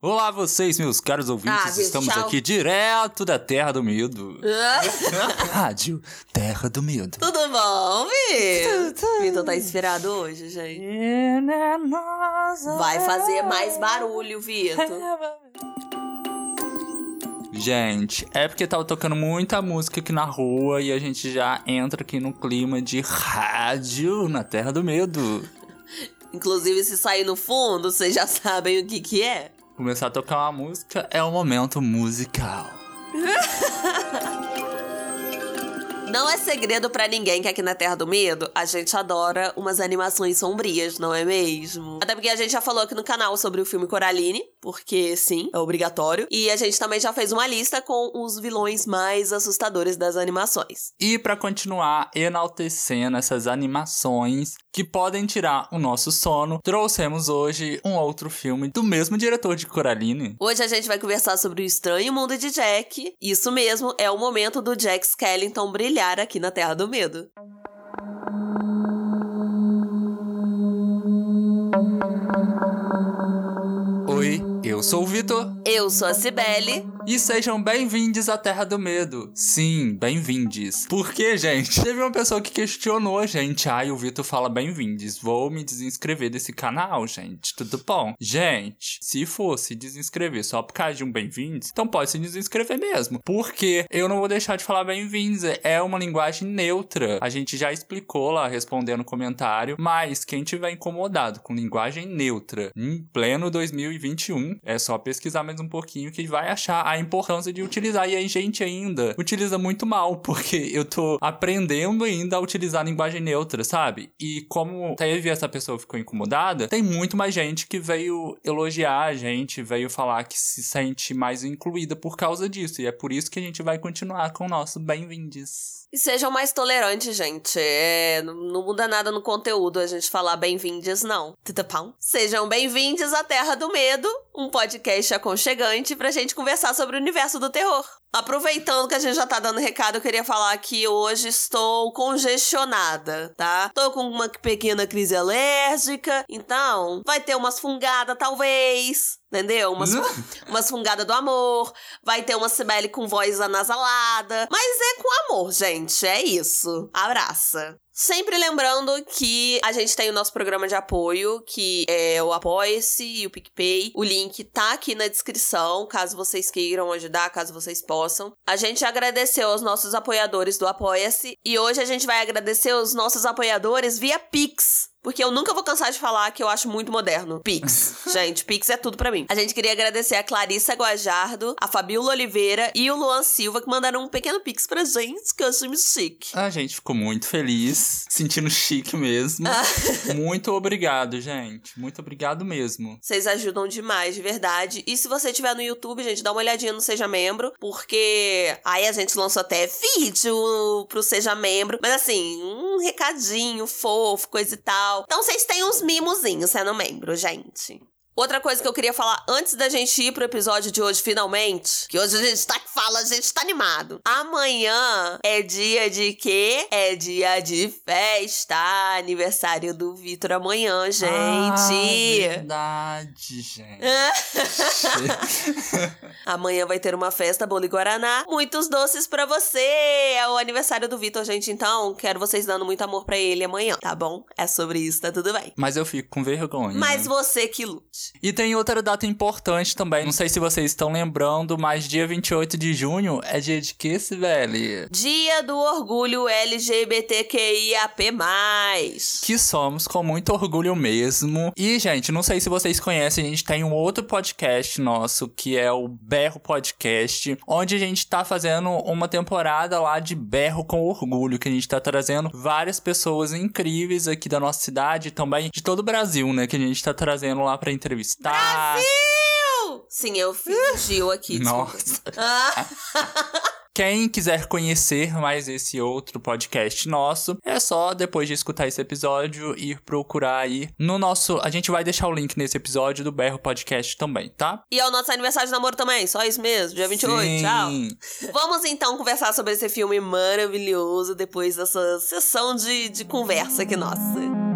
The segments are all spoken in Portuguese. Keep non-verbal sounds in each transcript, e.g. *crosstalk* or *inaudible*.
Olá vocês, meus caros ouvintes, Ah, estamos tchau. aqui direto da Terra do Medo. *laughs* Rádio Terra do Medo. Tudo bom, Vitor? Vitor tá inspirado hoje, gente. Vai fazer mais barulho, Vitor. Gente, é porque tava tocando muita música aqui na rua e a gente já entra aqui no clima de rádio na Terra do Medo. Inclusive, se sair no fundo, vocês já sabem o que que é. Começar a tocar uma música é um momento musical. *laughs* Não é segredo pra ninguém que aqui na Terra do Medo a gente adora umas animações sombrias, não é mesmo? Até porque a gente já falou aqui no canal sobre o filme Coraline, porque sim, é obrigatório. E a gente também já fez uma lista com os vilões mais assustadores das animações. E pra continuar enaltecendo essas animações que podem tirar o nosso sono, trouxemos hoje um outro filme do mesmo diretor de Coraline. Hoje a gente vai conversar sobre o estranho mundo de Jack. Isso mesmo, é o momento do Jack Skellington brilhar aqui na Terra do Medo. Oi, eu sou o Vitor Eu sou a Cibele. e sejam bem-vindos à Terra do Medo. Sim, bem-vindes. Porque, gente, *laughs* teve uma pessoa que questionou a gente. Ai, o Vitor fala bem-vindes. Vou me desinscrever desse canal, gente. Tudo bom? Gente, se fosse desinscrever só por causa de um bem-vindos, então pode se desinscrever mesmo. Porque eu não vou deixar de falar bem-vindos. É uma linguagem neutra. A gente já explicou lá respondendo o comentário. Mas quem tiver incomodado com linguagem neutra em pleno 2021, é só pesquisar mais um pouquinho que vai achar a importância de utilizar. E a gente ainda utiliza muito mal, *laughs* porque eu tô aprendendo ainda a utilizar a linguagem neutra, sabe? E como teve essa pessoa ficou incomodada, tem muito mais gente que veio elogiar a gente, veio falar que se sente mais incluída por causa disso. E é por isso que a gente vai continuar com o nosso bem-vindes. E sejam mais tolerantes, gente. É, não não muda nada no conteúdo a gente falar bem-vindos, não. Bom? Sejam bem-vindos à Terra do Medo, um podcast aconchegante pra gente conversar sobre o universo do terror. Aproveitando que a gente já tá dando recado, eu queria falar que hoje estou congestionada, tá? Tô com uma pequena crise alérgica, então vai ter umas fungadas, talvez. Entendeu? Umas, umas fungadas do amor. Vai ter uma Cibele com voz anasalada. Mas é com amor, gente. É isso. Abraça. Sempre lembrando que a gente tem o nosso programa de apoio, que é o Apoia-se e o PicPay. O link tá aqui na descrição, caso vocês queiram ajudar, caso vocês possam. A gente agradeceu aos nossos apoiadores do Apoia-se e hoje a gente vai agradecer os nossos apoiadores via Pix. Porque eu nunca vou cansar de falar que eu acho muito moderno. Pix. *laughs* Gente, Pix é tudo pra mim. A gente queria agradecer a Clarissa Guajardo, a Fabiola Oliveira e o Luan Silva que mandaram um pequeno Pix pra gente, que eu achei muito chique. A gente ficou muito feliz, sentindo chique mesmo. *laughs* muito obrigado, gente. Muito obrigado mesmo. Vocês ajudam demais, de verdade. E se você estiver no YouTube, gente, dá uma olhadinha no Seja Membro, porque aí a gente lançou até vídeo pro Seja Membro. Mas assim, um recadinho fofo, coisa e tal. Então vocês têm uns mimozinhos sendo membro, gente. Outra coisa que eu queria falar antes da gente ir pro episódio de hoje, finalmente, que hoje a gente tá que fala, a gente tá animado. Amanhã é dia de quê? É dia de festa, aniversário do Vitor amanhã, gente. Ah, verdade, gente. *laughs* Amanhã vai ter uma festa Bolo e Guaraná. Muitos doces pra você. É o aniversário do Vitor, gente. Então, quero vocês dando muito amor pra ele amanhã, tá bom? É sobre isso, tá tudo bem. Mas eu fico com vergonha. Mas você que lute. E tem outra data importante também. Não sei se vocês estão lembrando, mas dia 28 de junho é dia de que, velho? Dia do Orgulho LGBTQIAP+. Que somos com muito orgulho mesmo. E, gente, não sei se vocês conhecem, a gente tem um outro podcast nosso, que é o Berro Podcast, onde a gente tá fazendo uma temporada lá de Berro com Orgulho, que a gente tá trazendo várias pessoas incríveis aqui da nossa cidade e também de todo o Brasil, né? Que a gente tá trazendo lá pra entrevistar. Brasil! Sim, eu Gil aqui. Nossa. Ah, *laughs* Quem quiser conhecer mais esse outro podcast nosso, é só depois de escutar esse episódio ir procurar aí no nosso. A gente vai deixar o link nesse episódio do Berro Podcast também, tá? e é o nosso aniversário de namoro também, só isso mesmo, dia 28, Sim. tchau. Vamos então conversar sobre esse filme maravilhoso depois dessa sessão de, de conversa aqui nossa.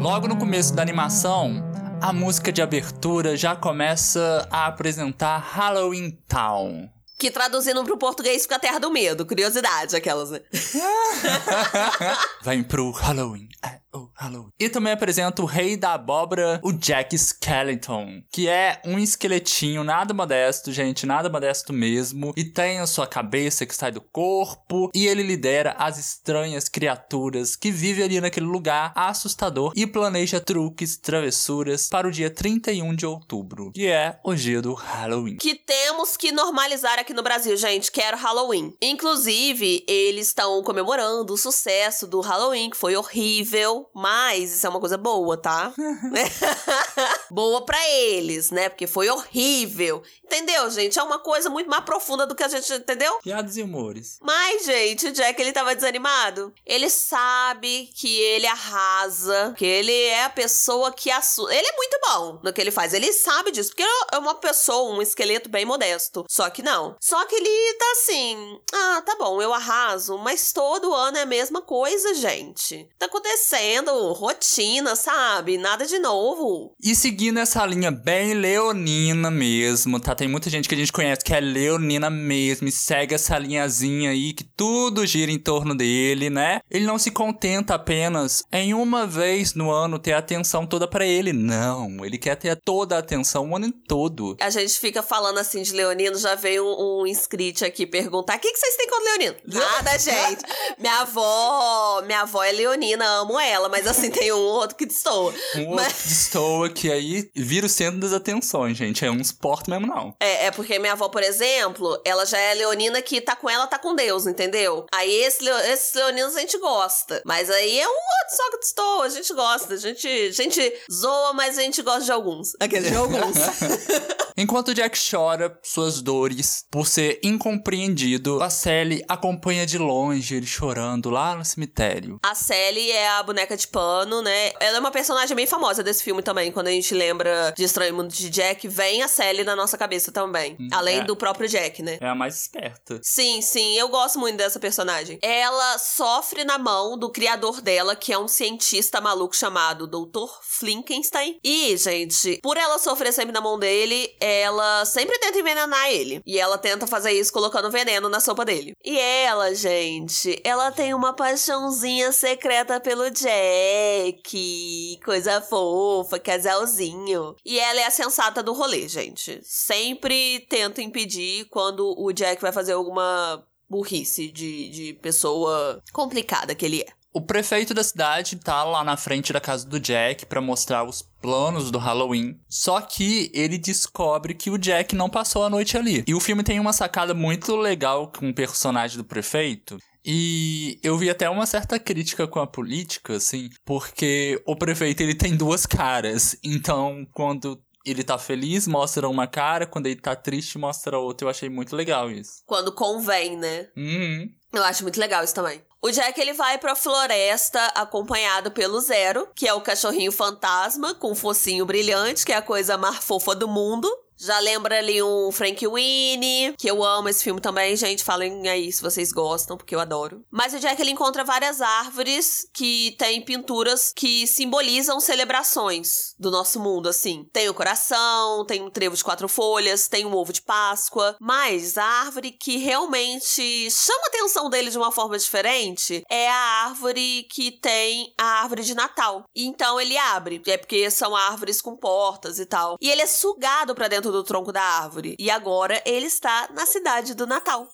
Logo no começo da animação, a música de abertura já começa a apresentar Halloween Town. Que traduzindo pro português fica a Terra do Medo. Curiosidade, aquelas, né? *laughs* Vem pro Halloween. É o Halloween. E também apresenta o rei da abóbora, o Jack Skellington, que é um esqueletinho nada modesto, gente, nada modesto mesmo, e tem a sua cabeça que sai do corpo, e ele lidera as estranhas criaturas que vivem ali naquele lugar assustador e planeja truques, travessuras para o dia 31 de outubro, que é o dia do Halloween. Que temos que normalizar aqui no Brasil, gente. Quero Halloween. Inclusive, eles estão comemorando o sucesso do Halloween, que foi horrível, mas isso é uma coisa boa, tá? *laughs* *laughs* boa para eles, né? Porque foi horrível. Entendeu, gente? É uma coisa muito mais profunda do que a gente entendeu? Piadas e humores. Mas, gente, o Jack ele tava desanimado. Ele sabe que ele arrasa, que ele é a pessoa que assusta. Ele é muito bom no que ele faz. Ele sabe disso, porque é uma pessoa, um esqueleto bem modesto. Só que não. Só que ele tá assim: ah, tá bom, eu arraso, mas todo ano é a mesma coisa, gente. Tá acontecendo, rotina, sabe? Nada de novo. E seguindo essa linha bem leonina mesmo, tá? Tem muita gente que a gente conhece que é leonina mesmo e segue essa linhazinha aí que tudo gira em torno dele, né? Ele não se contenta apenas em uma vez no ano ter a atenção toda para ele. Não, ele quer ter toda a atenção o ano todo. A gente fica falando assim de leonino, já veio um, um inscrito aqui perguntar: o que, que vocês têm contra leonino? *laughs* Nada, gente. Minha avó, minha avó é leonina, amo ela, mas assim, *laughs* tem um outro que destoa. Um Mas- outro destoa que aí vira o centro das atenções, gente. É um esporte mesmo, não. É, é porque minha avó, por exemplo, ela já é leonina que tá com ela, tá com Deus, entendeu? Aí esse, esses leoninos a gente gosta. Mas aí é um outro só que estou, a gente gosta. A gente, a gente zoa, mas a gente gosta de alguns. Aqueles de alguns. *laughs* Enquanto Jack chora suas dores por ser incompreendido, a Sally acompanha de longe ele chorando lá no cemitério. A Sally é a boneca de pano, né? Ela é uma personagem bem famosa desse filme também. Quando a gente lembra de Estranho Mundo de Jack, vem a Sally na nossa cabeça também. Além é. do próprio Jack, né? É a mais esperta. Sim, sim, eu gosto muito dessa personagem. Ela sofre na mão do criador dela, que é um cientista maluco chamado Dr. Flinkenstein. E, gente, por ela sofrer sempre na mão dele, ela sempre tenta envenenar ele. E ela tenta fazer isso colocando veneno na sopa dele. E ela, gente, ela tem uma paixãozinha secreta pelo Jack. Coisa fofa, casalzinho. E ela é a sensata do rolê, gente. Sempre tenta impedir quando o Jack vai fazer alguma burrice de, de pessoa complicada que ele é. O prefeito da cidade tá lá na frente da casa do Jack pra mostrar os planos do Halloween. Só que ele descobre que o Jack não passou a noite ali. E o filme tem uma sacada muito legal com o personagem do prefeito. E eu vi até uma certa crítica com a política, assim, porque o prefeito ele tem duas caras. Então, quando ele tá feliz, mostra uma cara, quando ele tá triste, mostra outra. Eu achei muito legal isso. Quando convém, né? Uhum. Eu acho muito legal isso também. O Jack ele vai pra floresta acompanhado pelo Zero, que é o cachorrinho fantasma com um focinho brilhante, que é a coisa mais fofa do mundo. Já lembra ali um Frank Winnie, que eu amo esse filme também, gente. Falem aí se vocês gostam, porque eu adoro. Mas o Jack ele encontra várias árvores que têm pinturas que simbolizam celebrações do nosso mundo, assim. Tem o coração, tem um trevo de quatro folhas, tem um ovo de Páscoa. Mas a árvore que realmente chama a atenção dele de uma forma diferente é a árvore que tem a árvore de Natal. Então ele abre, é porque são árvores com portas e tal. E ele é sugado pra dentro do tronco da árvore. E agora ele está na cidade do Natal.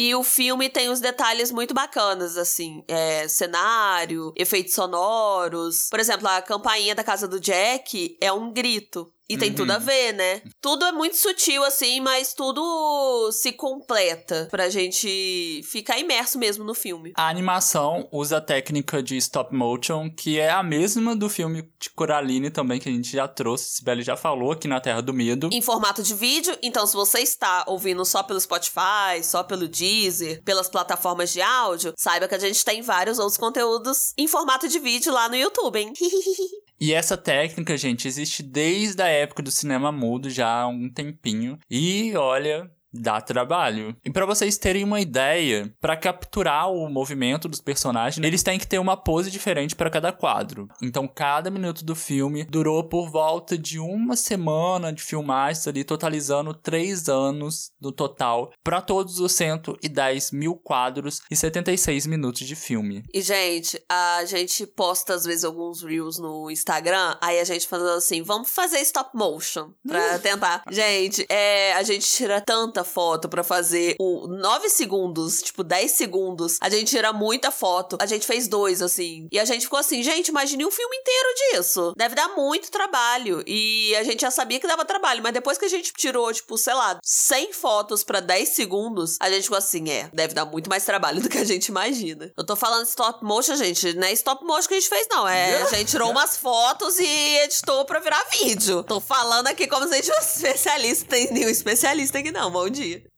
E o filme tem uns detalhes muito bacanas, assim. É, cenário, efeitos sonoros. Por exemplo, a campainha da casa do Jack é um grito. E tem Uhum. tudo a ver, né? Tudo é muito sutil, assim, mas tudo se completa pra gente ficar imerso mesmo no filme. A animação usa a técnica de stop motion, que é a mesma do filme de Coraline também, que a gente já trouxe, Sibeli já falou aqui na Terra do Medo. Em formato de vídeo, então se você está ouvindo só pelo Spotify, só pelo Deezer, pelas plataformas de áudio, saiba que a gente tem vários outros conteúdos em formato de vídeo lá no YouTube, hein? *laughs* E essa técnica, gente, existe desde a época do cinema mudo já há um tempinho. E olha, Dá trabalho. E para vocês terem uma ideia, para capturar o movimento dos personagens, eles têm que ter uma pose diferente para cada quadro. Então, cada minuto do filme durou por volta de uma semana de filmagens ali, totalizando três anos no total para todos os 110 mil quadros e 76 minutos de filme. E, gente, a gente posta às vezes alguns reels no Instagram, aí a gente falando assim, vamos fazer stop motion pra tentar. gente, é, a gente tira tanta foto pra fazer o 9 segundos, tipo 10 segundos. A gente tira muita foto. A gente fez dois, assim. E a gente ficou assim, gente, imagine um filme inteiro disso. Deve dar muito trabalho. E a gente já sabia que dava trabalho, mas depois que a gente tirou, tipo, sei lá, 100 fotos pra 10 segundos, a gente ficou assim, é, deve dar muito mais trabalho *laughs* do que a gente imagina. Eu tô falando stop motion, gente, não é stop motion que a gente fez, não. É, a gente tirou umas fotos e editou pra virar vídeo. Tô falando aqui como se a gente fosse *laughs* especialista. Tem nenhum especialista aqui, não.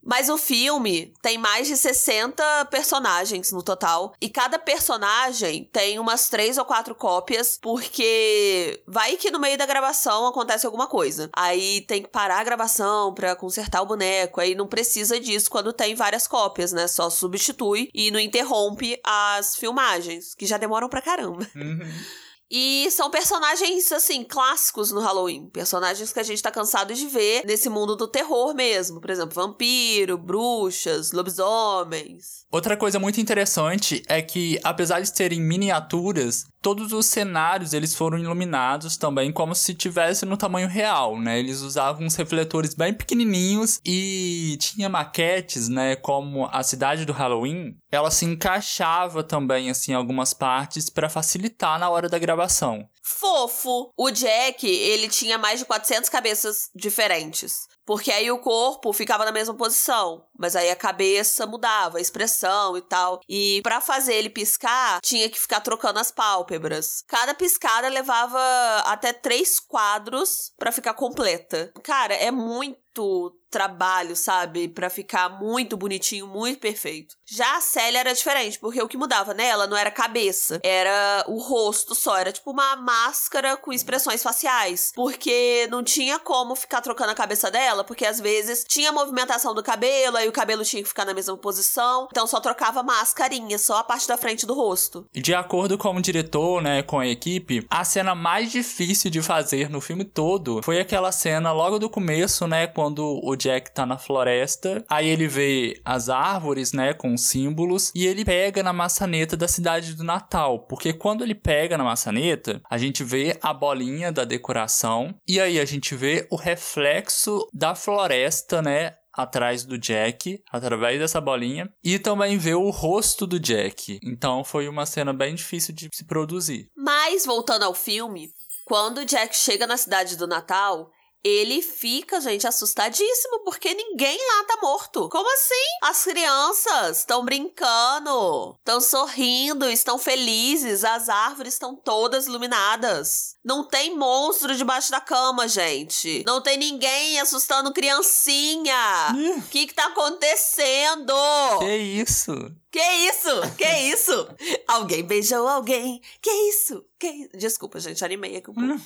Mas o filme tem mais de 60 personagens no total. E cada personagem tem umas três ou quatro cópias, porque vai que no meio da gravação acontece alguma coisa. Aí tem que parar a gravação pra consertar o boneco. Aí não precisa disso quando tem várias cópias, né? Só substitui e não interrompe as filmagens, que já demoram pra caramba. Uhum. E são personagens, assim, clássicos no Halloween. Personagens que a gente tá cansado de ver nesse mundo do terror mesmo. Por exemplo, vampiro, bruxas, lobisomens. Outra coisa muito interessante é que, apesar de serem miniaturas, todos os cenários eles foram iluminados também como se tivesse no tamanho real, né? Eles usavam uns refletores bem pequenininhos e tinha maquetes, né? Como a cidade do Halloween, ela se encaixava também assim em algumas partes para facilitar na hora da gravação. Fofo! O Jack, ele tinha mais de 400 cabeças diferentes. Porque aí o corpo ficava na mesma posição, mas aí a cabeça mudava, a expressão e tal. E para fazer ele piscar, tinha que ficar trocando as pálpebras. Cada piscada levava até três quadros para ficar completa. Cara, é muito trabalho, sabe? Pra ficar muito bonitinho, muito perfeito. Já a Célia era diferente, porque o que mudava nela não era a cabeça, era o rosto só. Era tipo uma máscara com expressões faciais. Porque não tinha como ficar trocando a cabeça dela, porque às vezes tinha movimentação do cabelo, aí o cabelo tinha que ficar na mesma posição. Então só trocava mascarinha, só a parte da frente do rosto. De acordo com o diretor, né, com a equipe, a cena mais difícil de fazer no filme todo foi aquela cena logo do começo, né, quando o Jack tá na floresta, aí ele vê as árvores, né, com símbolos, e ele pega na maçaneta da cidade do Natal, porque quando ele pega na maçaneta, a gente vê a bolinha da decoração, e aí a gente vê o reflexo da floresta, né, atrás do Jack, através dessa bolinha, e também vê o rosto do Jack. Então foi uma cena bem difícil de se produzir. Mas, voltando ao filme, quando o Jack chega na cidade do Natal, ele fica, gente, assustadíssimo, porque ninguém lá tá morto. Como assim? As crianças estão brincando, estão sorrindo, estão felizes, as árvores estão todas iluminadas. Não tem monstro debaixo da cama, gente. Não tem ninguém assustando criancinha. O que que tá acontecendo? Que isso? Que isso? Que isso? *laughs* alguém beijou alguém? Que isso? Que isso? Desculpa, gente, animei aqui um pouco.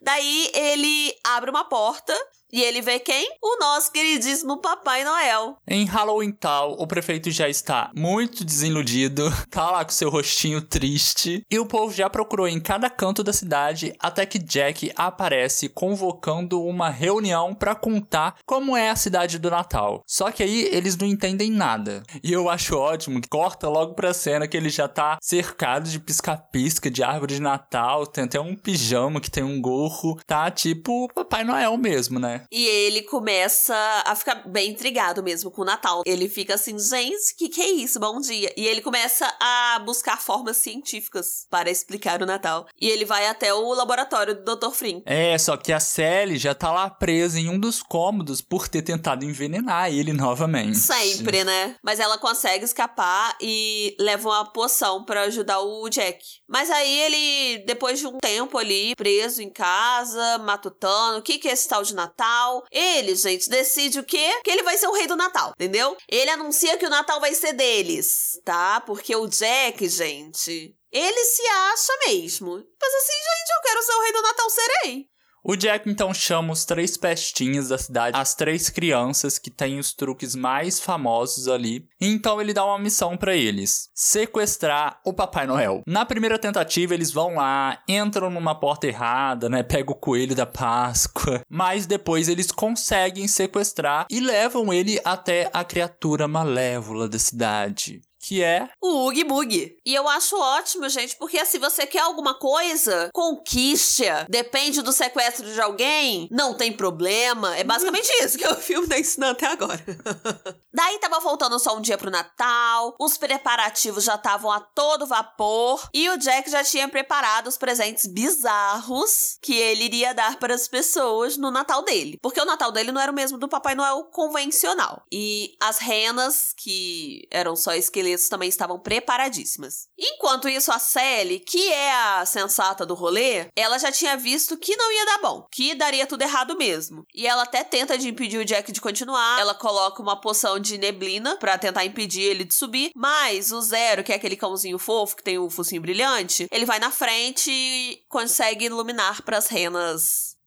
Daí ele abre uma porta e ele vê quem? O nosso queridíssimo Papai Noel. Em Halloween tal, o prefeito já está muito desiludido, *laughs* tá lá com seu rostinho triste, e o povo já procurou em cada canto da cidade até que Jack aparece convocando uma reunião para contar como é a cidade do Natal. Só que aí eles não entendem nada. E eu acho ótimo que corta logo pra cena que ele já tá cercado de pisca-pisca, de árvore de Natal, tem até um pijama que tem um gorro, tá tipo Papai Noel mesmo, né? E ele começa a ficar bem intrigado mesmo com o Natal. Ele fica assim, gente, que que é isso? Bom dia. E ele começa a buscar formas científicas para explicar o Natal. E ele vai até o laboratório do Dr. Frim. É, só que a Sally já tá lá presa em um dos cômodos por ter tentado envenenar ele novamente. Sempre, né? Mas ela consegue escapar e leva uma poção para ajudar o Jack. Mas aí ele, depois de um tempo ali, preso em casa, matutando, o que que é esse tal de Natal? Ele, gente, decide o quê? Que ele vai ser o rei do Natal, entendeu? Ele anuncia que o Natal vai ser deles, tá? Porque o Jack, gente, ele se acha mesmo. Mas assim, gente, eu quero ser o rei do Natal, serei. O Jack então chama os três pestinhas da cidade, as três crianças que têm os truques mais famosos ali. Então ele dá uma missão para eles: sequestrar o Papai Noel. Na primeira tentativa eles vão lá, entram numa porta errada, né? Pega o coelho da Páscoa, mas depois eles conseguem sequestrar e levam ele até a criatura malévola da cidade que é o Oogie Boogie. E eu acho ótimo, gente, porque se você quer alguma coisa, conquiste. Depende do sequestro de alguém, não tem problema. É basicamente isso que o filme tá ensinando até agora. *laughs* Daí tava voltando só um dia pro Natal, os preparativos já estavam a todo vapor e o Jack já tinha preparado os presentes bizarros que ele iria dar para as pessoas no Natal dele. Porque o Natal dele não era o mesmo do Papai Noel convencional. E as renas, que eram só esqueletos também estavam preparadíssimas. Enquanto isso, a Sally, que é a sensata do rolê, ela já tinha visto que não ia dar bom, que daria tudo errado mesmo. E ela até tenta de impedir o Jack de continuar. Ela coloca uma poção de neblina para tentar impedir ele de subir, mas o Zero, que é aquele cãozinho fofo que tem o focinho brilhante, ele vai na frente e consegue iluminar para as renas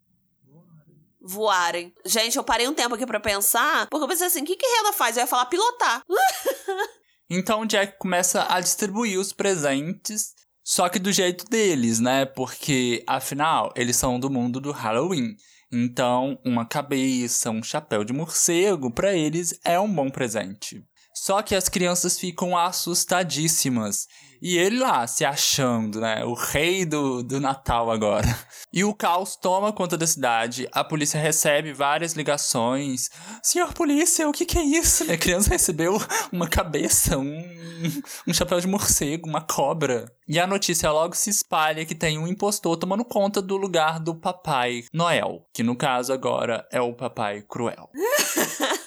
voarem. Gente, eu parei um tempo aqui para pensar, porque eu pensei assim, o que que Rena faz? Eu ia falar pilotar. *laughs* Então Jack começa a distribuir os presentes, só que do jeito deles, né? Porque afinal, eles são do mundo do Halloween. Então, uma cabeça, um chapéu de morcego, para eles é um bom presente. Só que as crianças ficam assustadíssimas. E ele lá, se achando, né? O rei do, do Natal agora. *laughs* E o caos toma conta da cidade. A polícia recebe várias ligações. Senhor polícia, o que, que é isso? A criança *laughs* recebeu uma cabeça, um, um chapéu de morcego, uma cobra. E a notícia logo se espalha que tem um impostor tomando conta do lugar do Papai Noel. Que no caso agora é o Papai Cruel. *laughs*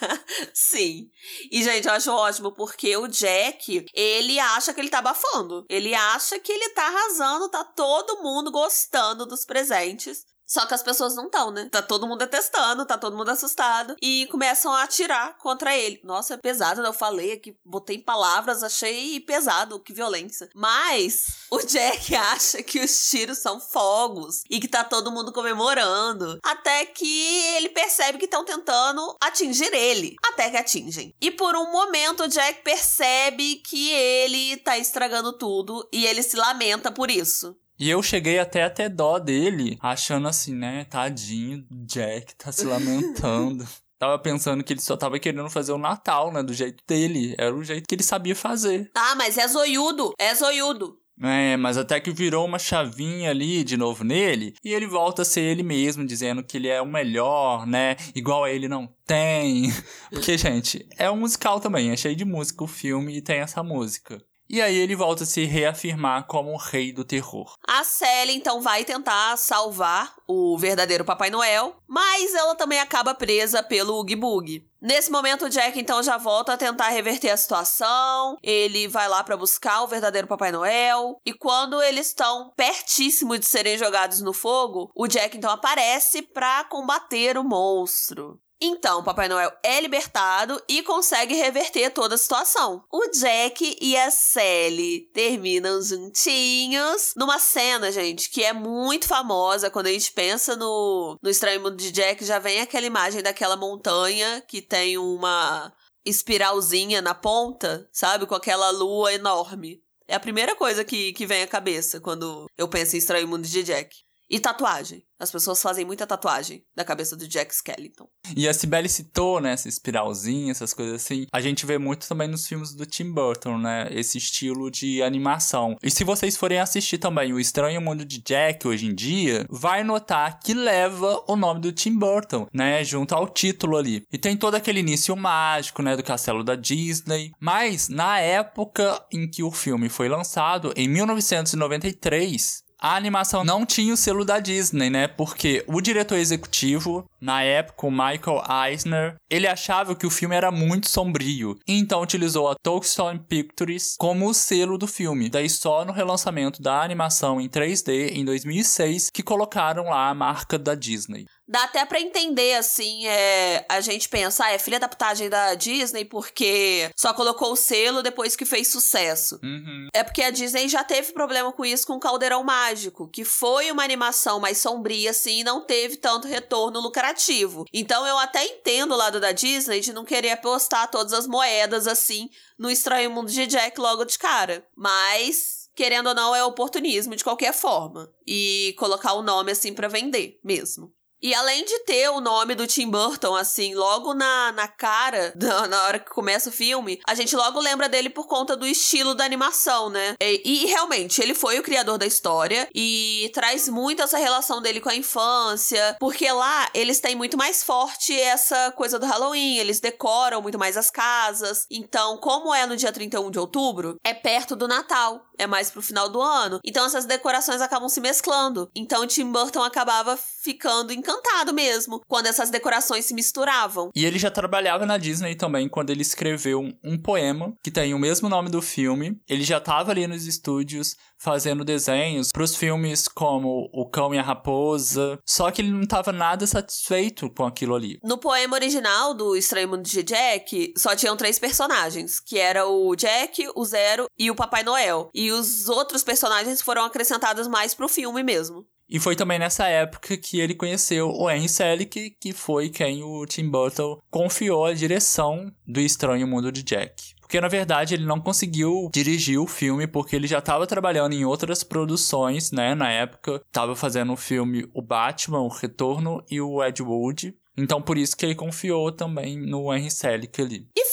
Sim. E, gente, eu acho ótimo, porque o Jack, ele acha que ele tá abafando. Ele acha que ele tá arrasando, tá todo mundo gostando dos presentes. Só que as pessoas não estão, né? Tá todo mundo detestando, tá todo mundo assustado. E começam a atirar contra ele. Nossa, é pesado, né? Eu falei aqui, botei palavras, achei pesado, que violência. Mas o Jack *laughs* acha que os tiros são fogos e que tá todo mundo comemorando. Até que ele percebe que estão tentando atingir ele. Até que atingem. E por um momento o Jack percebe que ele tá estragando tudo e ele se lamenta por isso. E eu cheguei até a ter dó dele, achando assim, né? Tadinho, Jack tá se lamentando. *laughs* tava pensando que ele só tava querendo fazer o Natal, né? Do jeito dele. Era o jeito que ele sabia fazer. Ah, mas é zoiudo. É zoiudo. É, mas até que virou uma chavinha ali de novo nele, e ele volta a ser ele mesmo, dizendo que ele é o melhor, né? Igual a ele não tem. *laughs* Porque, gente, é um musical também, é cheio de música o filme e tem essa música. E aí ele volta a se reafirmar como o rei do terror. A Sally então vai tentar salvar o verdadeiro Papai Noel, mas ela também acaba presa pelo Oogie Boogie. Nesse momento, o Jack então já volta a tentar reverter a situação. Ele vai lá para buscar o verdadeiro Papai Noel. E quando eles estão pertíssimo de serem jogados no fogo, o Jack então aparece para combater o monstro. Então, Papai Noel é libertado e consegue reverter toda a situação. O Jack e a Sally terminam juntinhos numa cena, gente, que é muito famosa. Quando a gente pensa no, no Estranho Mundo de Jack, já vem aquela imagem daquela montanha que tem uma espiralzinha na ponta, sabe? Com aquela lua enorme. É a primeira coisa que, que vem à cabeça quando eu penso em Estranho Mundo de Jack. E tatuagem. As pessoas fazem muita tatuagem da cabeça do Jack Skellington. E a Cibele citou, né, essa espiralzinha, essas coisas assim. A gente vê muito também nos filmes do Tim Burton, né, esse estilo de animação. E se vocês forem assistir também O Estranho Mundo de Jack hoje em dia, vai notar que leva o nome do Tim Burton, né, junto ao título ali. E tem todo aquele início mágico, né, do castelo da Disney. Mas na época em que o filme foi lançado, em 1993, a animação não tinha o selo da Disney, né? Porque o diretor executivo, na época, o Michael Eisner, ele achava que o filme era muito sombrio, então utilizou a Touchstone Pictures como o selo do filme. Daí só no relançamento da animação em 3D em 2006 que colocaram lá a marca da Disney. Dá até para entender, assim, é, a gente pensa, ah, é filha da putagem da Disney porque só colocou o selo depois que fez sucesso. Uhum. É porque a Disney já teve problema com isso com Caldeirão Mágico, que foi uma animação mais sombria, assim, e não teve tanto retorno lucrativo. Então eu até entendo o lado da Disney de não querer apostar todas as moedas, assim, no Estranho Mundo de Jack logo de cara. Mas querendo ou não, é oportunismo de qualquer forma. E colocar o nome assim para vender mesmo. E além de ter o nome do Tim Burton, assim, logo na, na cara, *laughs* na, hora que começa o filme, a gente logo lembra dele por conta do estilo da animação, né? E, e, realmente, ele foi o criador da história e traz muito essa relação dele com a infância, porque lá eles têm muito mais forte essa coisa do Halloween, eles decoram muito mais as casas. Então, como é no dia 31 de outubro, é perto do Natal é mais pro final do ano. Então essas decorações acabam se mesclando. Então o Tim Burton acabava ficando encantado mesmo quando essas decorações se misturavam. E ele já trabalhava na Disney também quando ele escreveu um, um poema que tem o mesmo nome do filme. Ele já estava ali nos estúdios fazendo desenhos para os filmes como O Cão e a Raposa, só que ele não estava nada satisfeito com aquilo ali. No poema original do Estranho Mundo de Jack, só tinham três personagens, que era o Jack, o Zero e o Papai Noel. E os outros personagens foram acrescentados mais pro filme mesmo. E foi também nessa época que ele conheceu o Henry Selick, que foi quem o Tim Burton confiou a direção do Estranho Mundo de Jack. Porque na verdade ele não conseguiu dirigir o filme porque ele já estava trabalhando em outras produções, né, na época. Estava fazendo o filme O Batman, O Retorno e o Ed Wood. Então por isso que ele confiou também no Henry Selick ali. E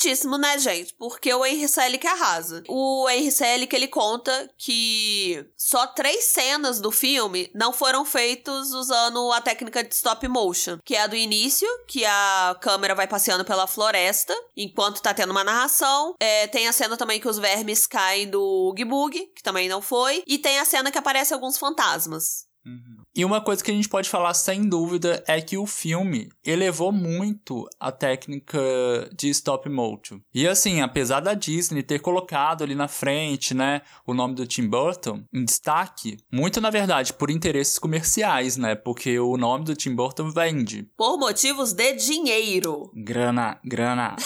certíssimo, né, gente? Porque o Henry Selick arrasa. O Henry Selick, ele conta que só três cenas do filme não foram feitos usando a técnica de stop motion, que é a do início, que a câmera vai passeando pela floresta enquanto tá tendo uma narração. É, tem a cena também que os vermes caem do Boogie, que também não foi. E tem a cena que aparece alguns fantasmas. Uhum. E uma coisa que a gente pode falar sem dúvida é que o filme elevou muito a técnica de stop motion. E assim, apesar da Disney ter colocado ali na frente, né, o nome do Tim Burton em destaque, muito na verdade por interesses comerciais, né? Porque o nome do Tim Burton vende. Por motivos de dinheiro. Grana, grana.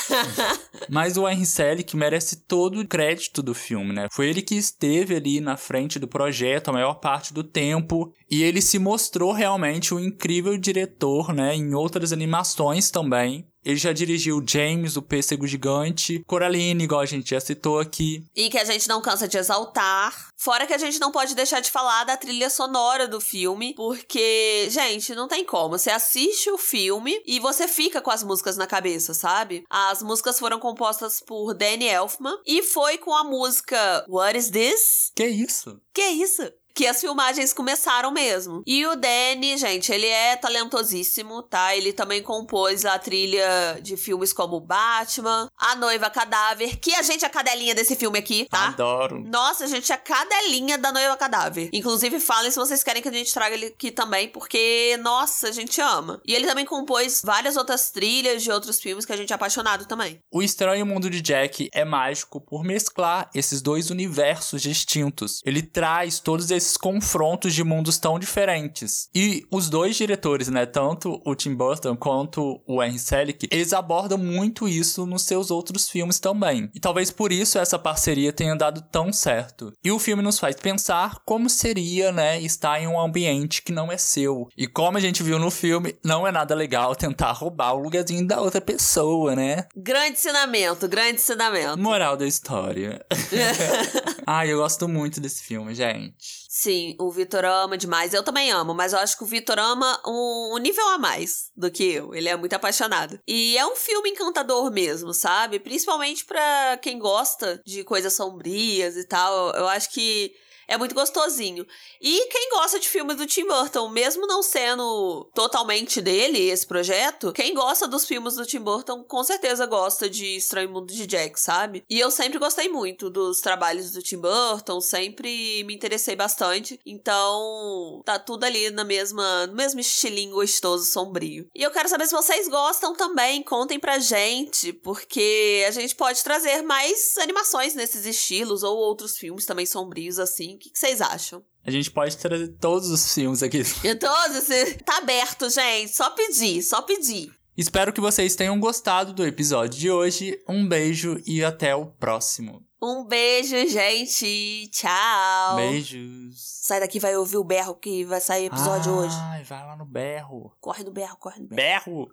*laughs* Mas o Henry Selick merece todo o crédito do filme, né? Foi ele que esteve ali na frente do projeto a maior parte do tempo e ele se mostrou realmente um incrível diretor, né, em outras animações também. Ele já dirigiu James, o Pêssego Gigante, Coraline, igual a gente já citou aqui. E que a gente não cansa de exaltar. Fora que a gente não pode deixar de falar da trilha sonora do filme, porque, gente, não tem como. Você assiste o filme e você fica com as músicas na cabeça, sabe? As músicas foram compostas por Danny Elfman e foi com a música What Is This? Que isso? Que isso? Que as filmagens começaram mesmo. E o Danny, gente, ele é talentosíssimo, tá? Ele também compôs a trilha de filmes como Batman, A Noiva Cadáver, que a gente é a cadelinha desse filme aqui, tá? Adoro. Nossa, a gente é a cadelinha da Noiva Cadáver. Inclusive, falem se vocês querem que a gente traga ele aqui também, porque, nossa, a gente ama. E ele também compôs várias outras trilhas de outros filmes que a gente é apaixonado também. O Estranho Mundo de Jack é mágico por mesclar esses dois universos distintos. Ele traz todos esses esses confrontos de mundos tão diferentes. E os dois diretores, né, tanto o Tim Burton quanto o Henry Selick, eles abordam muito isso nos seus outros filmes também. E talvez por isso essa parceria tenha dado tão certo. E o filme nos faz pensar como seria, né, estar em um ambiente que não é seu. E como a gente viu no filme, não é nada legal tentar roubar o lugarzinho da outra pessoa, né? Grande ensinamento, grande ensinamento. Moral da história. *laughs* *laughs* Ai, eu gosto muito desse filme, gente. Sim, o Vitor ama demais. Eu também amo, mas eu acho que o Vitor ama um, nível a mais do que eu. Ele é muito apaixonado. E é um filme encantador mesmo, sabe? Principalmente para quem gosta de coisas sombrias e tal. Eu acho que é muito gostosinho. E quem gosta de filmes do Tim Burton, mesmo não sendo totalmente dele esse projeto, quem gosta dos filmes do Tim Burton com certeza gosta de Estranho Mundo de Jack, sabe? E eu sempre gostei muito dos trabalhos do Tim Burton, sempre me interessei bastante. Então, tá tudo ali na mesma, no mesmo estilinho gostoso, sombrio. E eu quero saber se vocês gostam também, contem pra gente, porque a gente pode trazer mais animações nesses estilos ou outros filmes também sombrios assim O que, que vocês acham? A gente pode trazer todos os filmes aqui. E todos, tá aberto, gente. Só pedir, só pedir. Espero que vocês tenham gostado do episódio de hoje. Um beijo e até o próximo. Um beijo, gente. Tchau. Beijos. Sai daqui, vai ouvir o berro que vai sair episódio hoje. Ai, vai lá no berro. Corre do berro, corre do berro. Berro!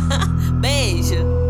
*laughs* Beijo.